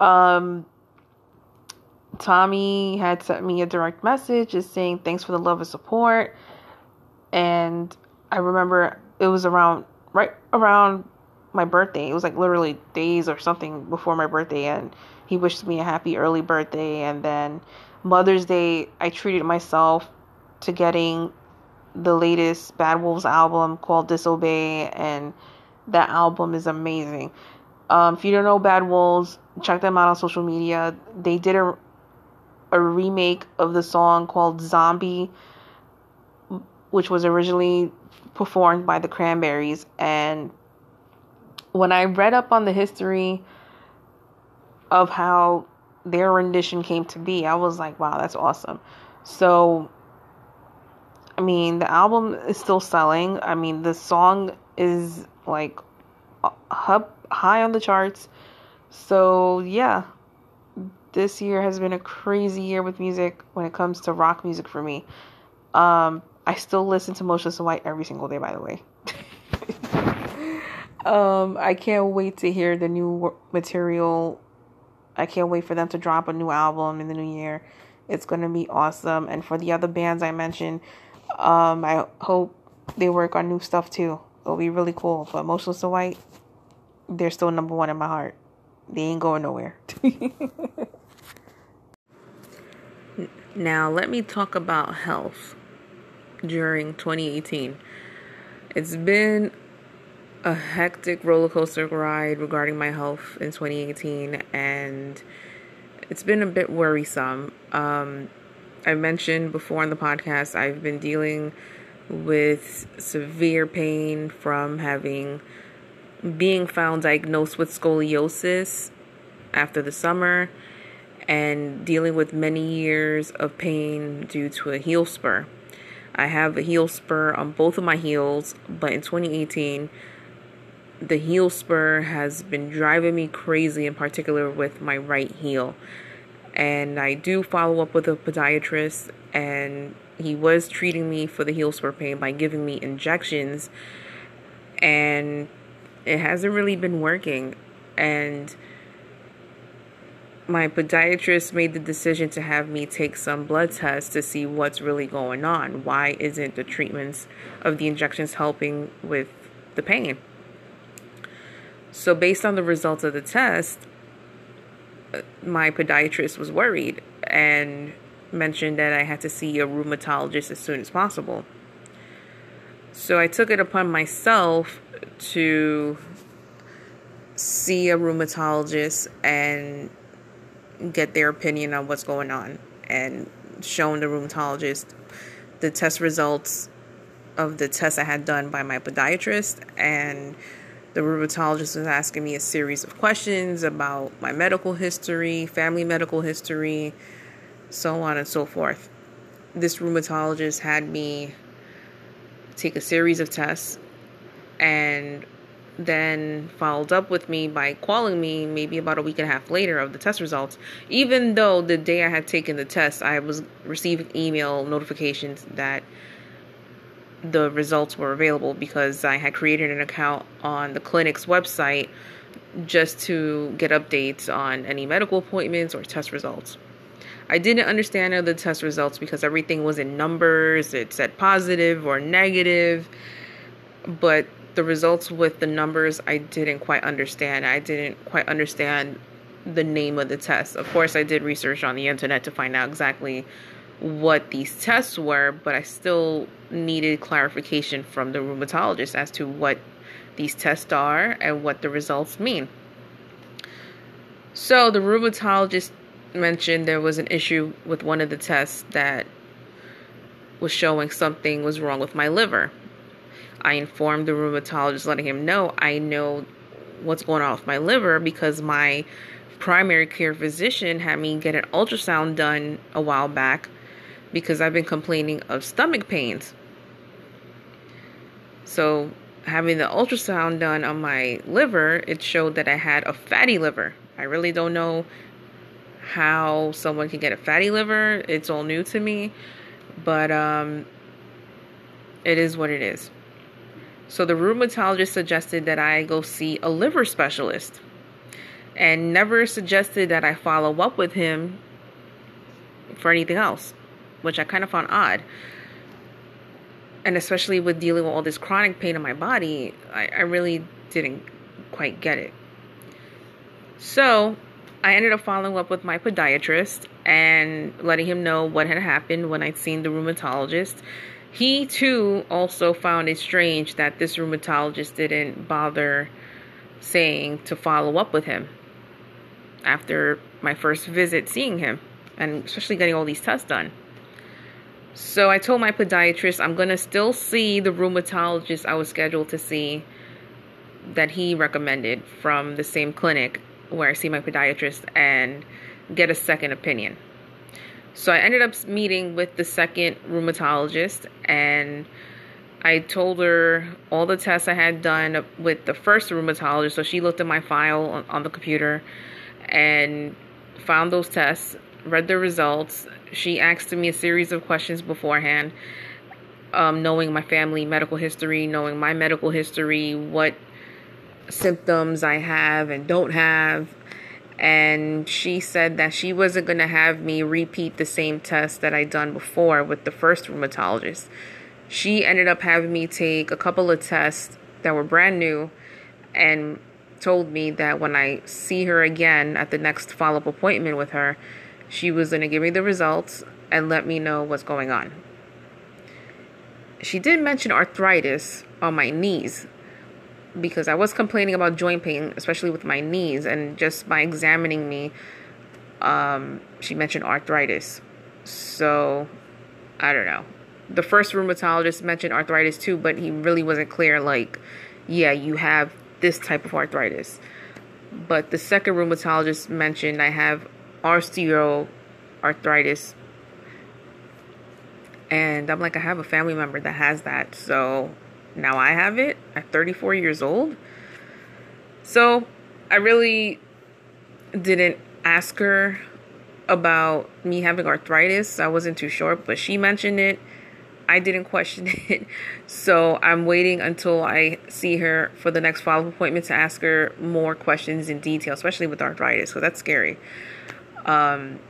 Um, Tommy had sent me a direct message just saying thanks for the love and support. And I remember it was around right around my birthday. It was like literally days or something before my birthday and he wished me a happy early birthday and then Mother's Day I treated myself to getting the latest Bad Wolves album called Disobey and that album is amazing. Um, if you don't know Bad Wolves, check them out on social media. They did a a remake of the song called Zombie, which was originally performed by the Cranberries. And when I read up on the history of how their rendition came to be, I was like, wow, that's awesome. So, I mean, the album is still selling. I mean, the song is like high on the charts. So, yeah, this year has been a crazy year with music when it comes to rock music for me. Um, I still listen to Motionless in White every single day, by the way. um, I can't wait to hear the new material. I can't wait for them to drop a new album in the new year. It's going to be awesome. And for the other bands I mentioned, um, I hope they work on new stuff too. It'll be really cool. But Motionless in White, they're still number one in my heart. They ain't going nowhere. now, let me talk about health during 2018. It's been a hectic roller coaster ride regarding my health in 2018, and it's been a bit worrisome. Um, I mentioned before on the podcast, I've been dealing with severe pain from having being found diagnosed with scoliosis after the summer and dealing with many years of pain due to a heel spur. I have a heel spur on both of my heels, but in 2018, the heel spur has been driving me crazy, in particular with my right heel. And I do follow up with a podiatrist, and he was treating me for the heel spur pain by giving me injections. And it hasn't really been working. And my podiatrist made the decision to have me take some blood tests to see what's really going on. Why isn't the treatments of the injections helping with the pain? So, based on the results of the test, uh, my podiatrist was worried and mentioned that I had to see a rheumatologist as soon as possible. So, I took it upon myself to see a rheumatologist and get their opinion on what's going on and shown the rheumatologist the test results of the tests I had done by my podiatrist and the rheumatologist was asking me a series of questions about my medical history, family medical history, so on and so forth. This rheumatologist had me take a series of tests and then followed up with me by calling me maybe about a week and a half later of the test results. Even though the day I had taken the test, I was receiving email notifications that the results were available because I had created an account on the clinic's website just to get updates on any medical appointments or test results. I didn't understand the test results because everything was in numbers, it said positive or negative, but the results with the numbers I didn't quite understand. I didn't quite understand the name of the test. Of course, I did research on the internet to find out exactly what these tests were, but I still needed clarification from the rheumatologist as to what these tests are and what the results mean. So, the rheumatologist mentioned there was an issue with one of the tests that was showing something was wrong with my liver. I informed the rheumatologist, letting him know I know what's going on with my liver because my primary care physician had me get an ultrasound done a while back because I've been complaining of stomach pains. So, having the ultrasound done on my liver, it showed that I had a fatty liver. I really don't know how someone can get a fatty liver. It's all new to me, but um, it is what it is. So the rheumatologist suggested that I go see a liver specialist and never suggested that I follow up with him for anything else, which I kind of found odd. And especially with dealing with all this chronic pain in my body, I, I really didn't quite get it. So I ended up following up with my podiatrist and letting him know what had happened when I'd seen the rheumatologist. He too also found it strange that this rheumatologist didn't bother saying to follow up with him after my first visit seeing him and especially getting all these tests done. So I told my podiatrist I'm going to still see the rheumatologist I was scheduled to see that he recommended from the same clinic where I see my podiatrist and get a second opinion. So I ended up meeting with the second rheumatologist and I told her all the tests I had done with the first rheumatologist. So she looked at my file on, on the computer and found those tests, read the results. She asked me a series of questions beforehand, um, knowing my family medical history, knowing my medical history, what symptoms I have and don't have. And she said that she wasn't going to have me repeat the same test that I'd done before with the first rheumatologist. She ended up having me take a couple of tests that were brand new and told me that when I see her again at the next follow up appointment with her, she was going to give me the results and let me know what's going on. She did mention arthritis on my knees, because I was complaining about joint pain, especially with my knees, and just by examining me, um, she mentioned arthritis. So, I don't know. The first rheumatologist mentioned arthritis too, but he really wasn't clear. Like, yeah, you have this type of arthritis. But the second rheumatologist mentioned I have osteoarthritis. And I'm like, I have a family member that has that. So now I have it at 34 years old. So I really didn't ask her about me having arthritis. I wasn't too sure, but she mentioned it. I didn't question it. So I'm waiting until I see her for the next follow up appointment to ask her more questions in detail, especially with arthritis, because that's scary. Um,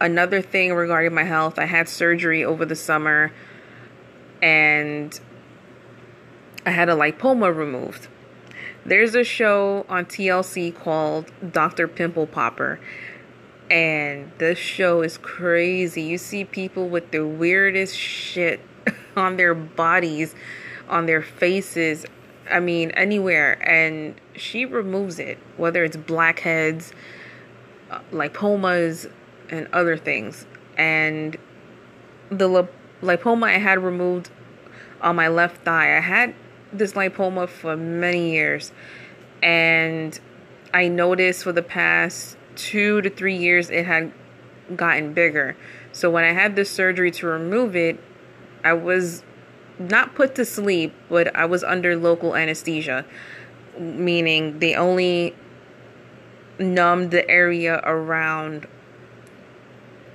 another thing regarding my health, I had surgery over the summer and I had a lipoma removed. There's a show on TLC called Dr. Pimple Popper. And this show is crazy. You see people with the weirdest shit on their bodies, on their faces, I mean, anywhere. And she removes it, whether it's blackheads, uh, lipomas, and other things. And the lipoma I had removed on my left thigh. I had this lipoma for many years, and I noticed for the past two to three years it had gotten bigger. So when I had this surgery to remove it, I was not put to sleep, but I was under local anesthesia, meaning they only numbed the area around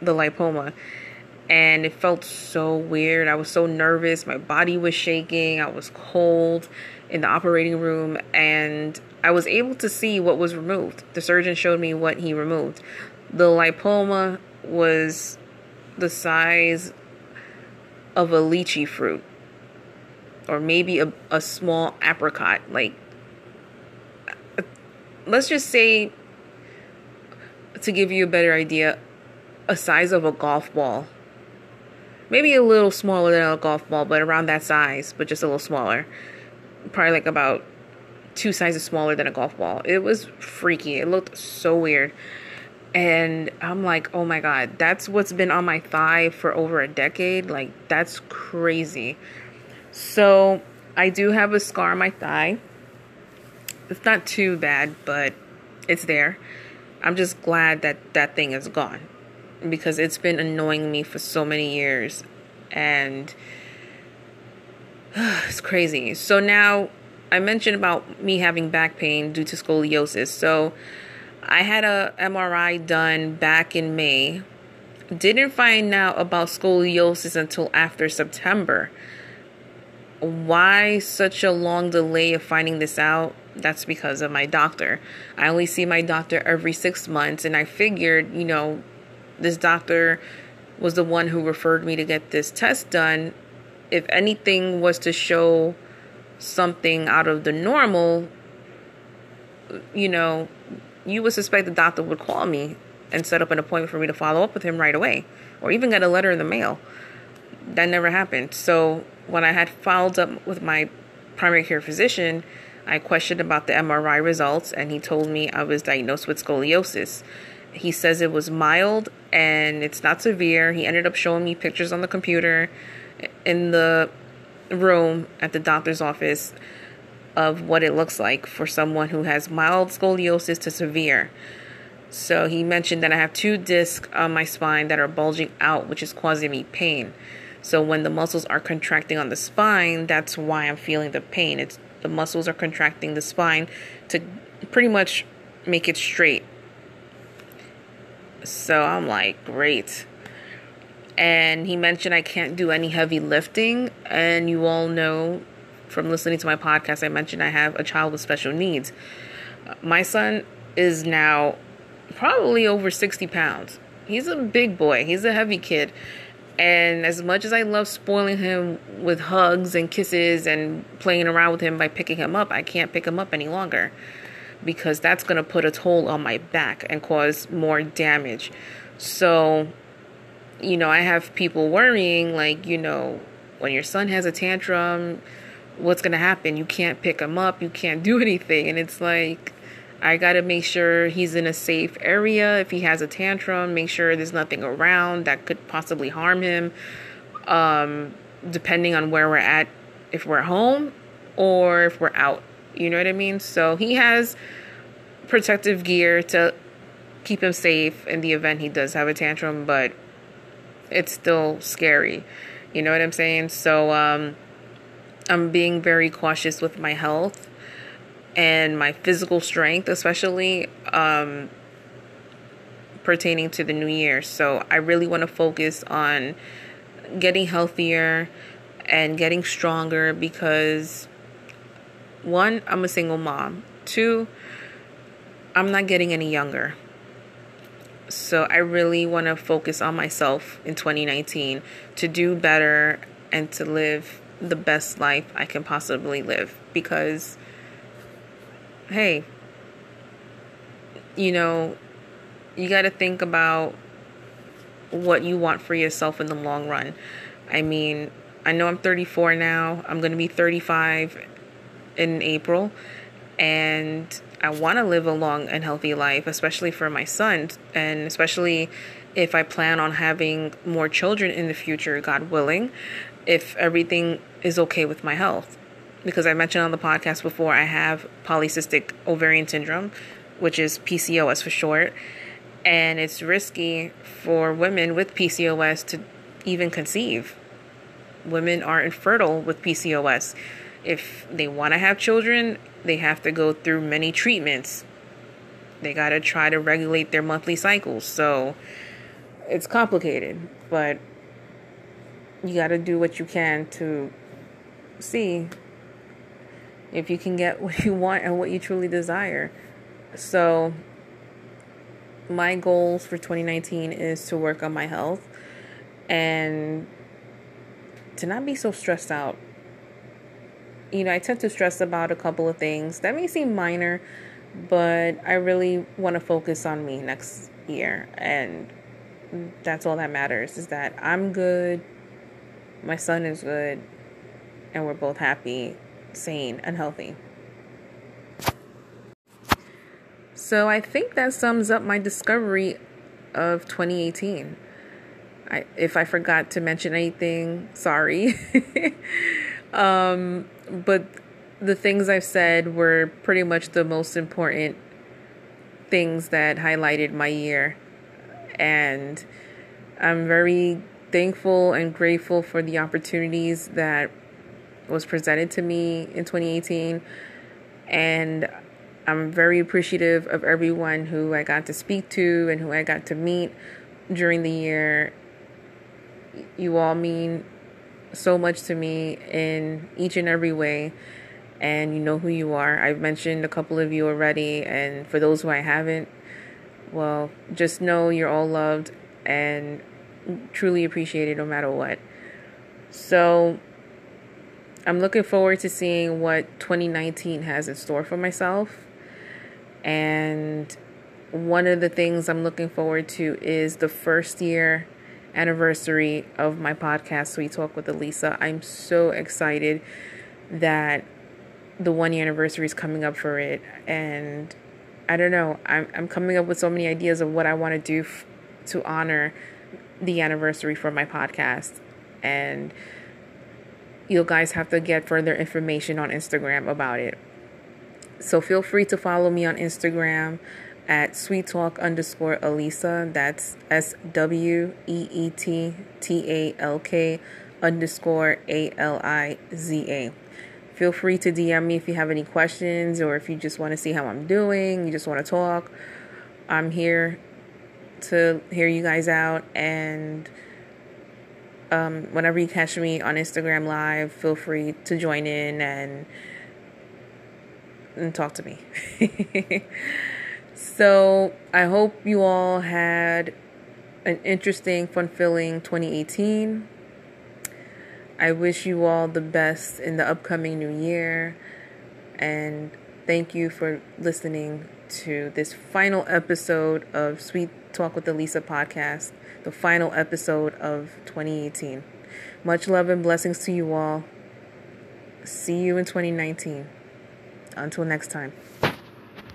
the lipoma and it felt so weird. I was so nervous. My body was shaking. I was cold in the operating room, and I was able to see what was removed. The surgeon showed me what he removed. The lipoma was the size of a lychee fruit, or maybe a, a small apricot. Like, let's just say, to give you a better idea, a size of a golf ball maybe a little smaller than a golf ball, but around that size, but just a little smaller. Probably like about two sizes smaller than a golf ball. It was freaky. It looked so weird. And I'm like, oh my God, that's what's been on my thigh for over a decade. Like, that's crazy. So, I do have a scar on my thigh. It's not too bad, but it's there. I'm just glad that that thing is gone because it's been annoying me for so many years and it's crazy. So now I mentioned about me having back pain due to scoliosis. So I had a MRI done back in May. Didn't find out about scoliosis until after September. Why such a long delay of finding this out? That's because of my doctor. I only see my doctor every six months, and I figured, you know, this doctor was the one who referred me to get this test done. If anything was to show something out of the normal, you know, you would suspect the doctor would call me and set up an appointment for me to follow up with him right away or even get a letter in the mail. That never happened. So when I had followed up with my primary care physician, I questioned about the MRI results and he told me I was diagnosed with scoliosis. He says it was mild and it's not severe. He ended up showing me pictures on the computer in the room at the doctor's office of what it looks like for someone who has mild scoliosis to severe. So he mentioned that I have two discs on my spine that are bulging out, which is causing me pain. So when the muscles are contracting on the spine, that's why I'm feeling the pain. It's the muscles are contracting the spine to pretty much make it straight. So I'm like, great. And he mentioned I can't do any heavy lifting. And you all know from listening to my podcast, I mentioned I have a child with special needs. My son is now probably over 60 pounds. He's a big boy, he's a heavy kid. And as much as I love spoiling him with hugs and kisses and playing around with him by picking him up, I can't pick him up any longer because that's going to put a toll on my back and cause more damage. So, you know, I have people worrying, like, you know, when your son has a tantrum, what's going to happen? You can't pick him up, you can't do anything. And it's like, I got to make sure he's in a safe area. If he has a tantrum, make sure there's nothing around that could possibly harm him. Um, depending on where we're at, if we're home or if we're out. You know what I mean? So he has protective gear to keep him safe in the event he does have a tantrum, but it's still scary. You know what I'm saying? So um, I'm being very cautious with my health and my physical strength, especially um, pertaining to the new year. So I really want to focus on getting healthier and getting stronger because one, I'm a single mom. Two, I'm not getting any younger. So I really want to focus on myself in 2019 to do better and to live the best life I can possibly live because hey, you know, you got to think about what you want for yourself in the long run. I mean, I know I'm 34 now. I'm going to be 35 in April. And I want to live a long and healthy life, especially for my son. And especially if I plan on having more children in the future, God willing, if everything is okay with my health because I mentioned on the podcast before, I have polycystic ovarian syndrome, which is PCOS for short. And it's risky for women with PCOS to even conceive. Women are infertile with PCOS. If they want to have children, they have to go through many treatments. They got to try to regulate their monthly cycles. So it's complicated, but you got to do what you can to see if you can get what you want and what you truly desire. So, my goals for 2019 is to work on my health and to not be so stressed out. You know, I tend to stress about a couple of things that may seem minor, but I really want to focus on me next year. And that's all that matters is that I'm good, my son is good, and we're both happy sane and healthy. So I think that sums up my discovery of 2018. I, if I forgot to mention anything, sorry. um, but the things I've said were pretty much the most important things that highlighted my year. And I'm very thankful and grateful for the opportunities that was presented to me in 2018 and I'm very appreciative of everyone who I got to speak to and who I got to meet during the year. You all mean so much to me in each and every way, and you know who you are. I've mentioned a couple of you already, and for those who I haven't, well, just know you're all loved and truly appreciated no matter what. So, I'm looking forward to seeing what 2019 has in store for myself. And one of the things I'm looking forward to is the first year anniversary of my podcast, Sweet Talk with Aliza. I'm so excited that the one year anniversary is coming up for it. And I don't know, I'm, I'm coming up with so many ideas of what I want to do f- to honor the anniversary for my podcast. And you guys have to get further information on Instagram about it. So feel free to follow me on Instagram at sweet talk underscore Aliza. That's S W E E T T A L K underscore A L I Z A. Feel free to DM me if you have any questions or if you just want to see how I'm doing, you just want to talk. I'm here to hear you guys out and um, whenever you catch me on Instagram Live, feel free to join in and and talk to me. so I hope you all had an interesting, fun-filling 2018. I wish you all the best in the upcoming new year, and thank you for listening to this final episode of Sweet Talk with Aliza podcast, the final episode of 2018. Much love and blessings to you all. See you in 2019. Until next time.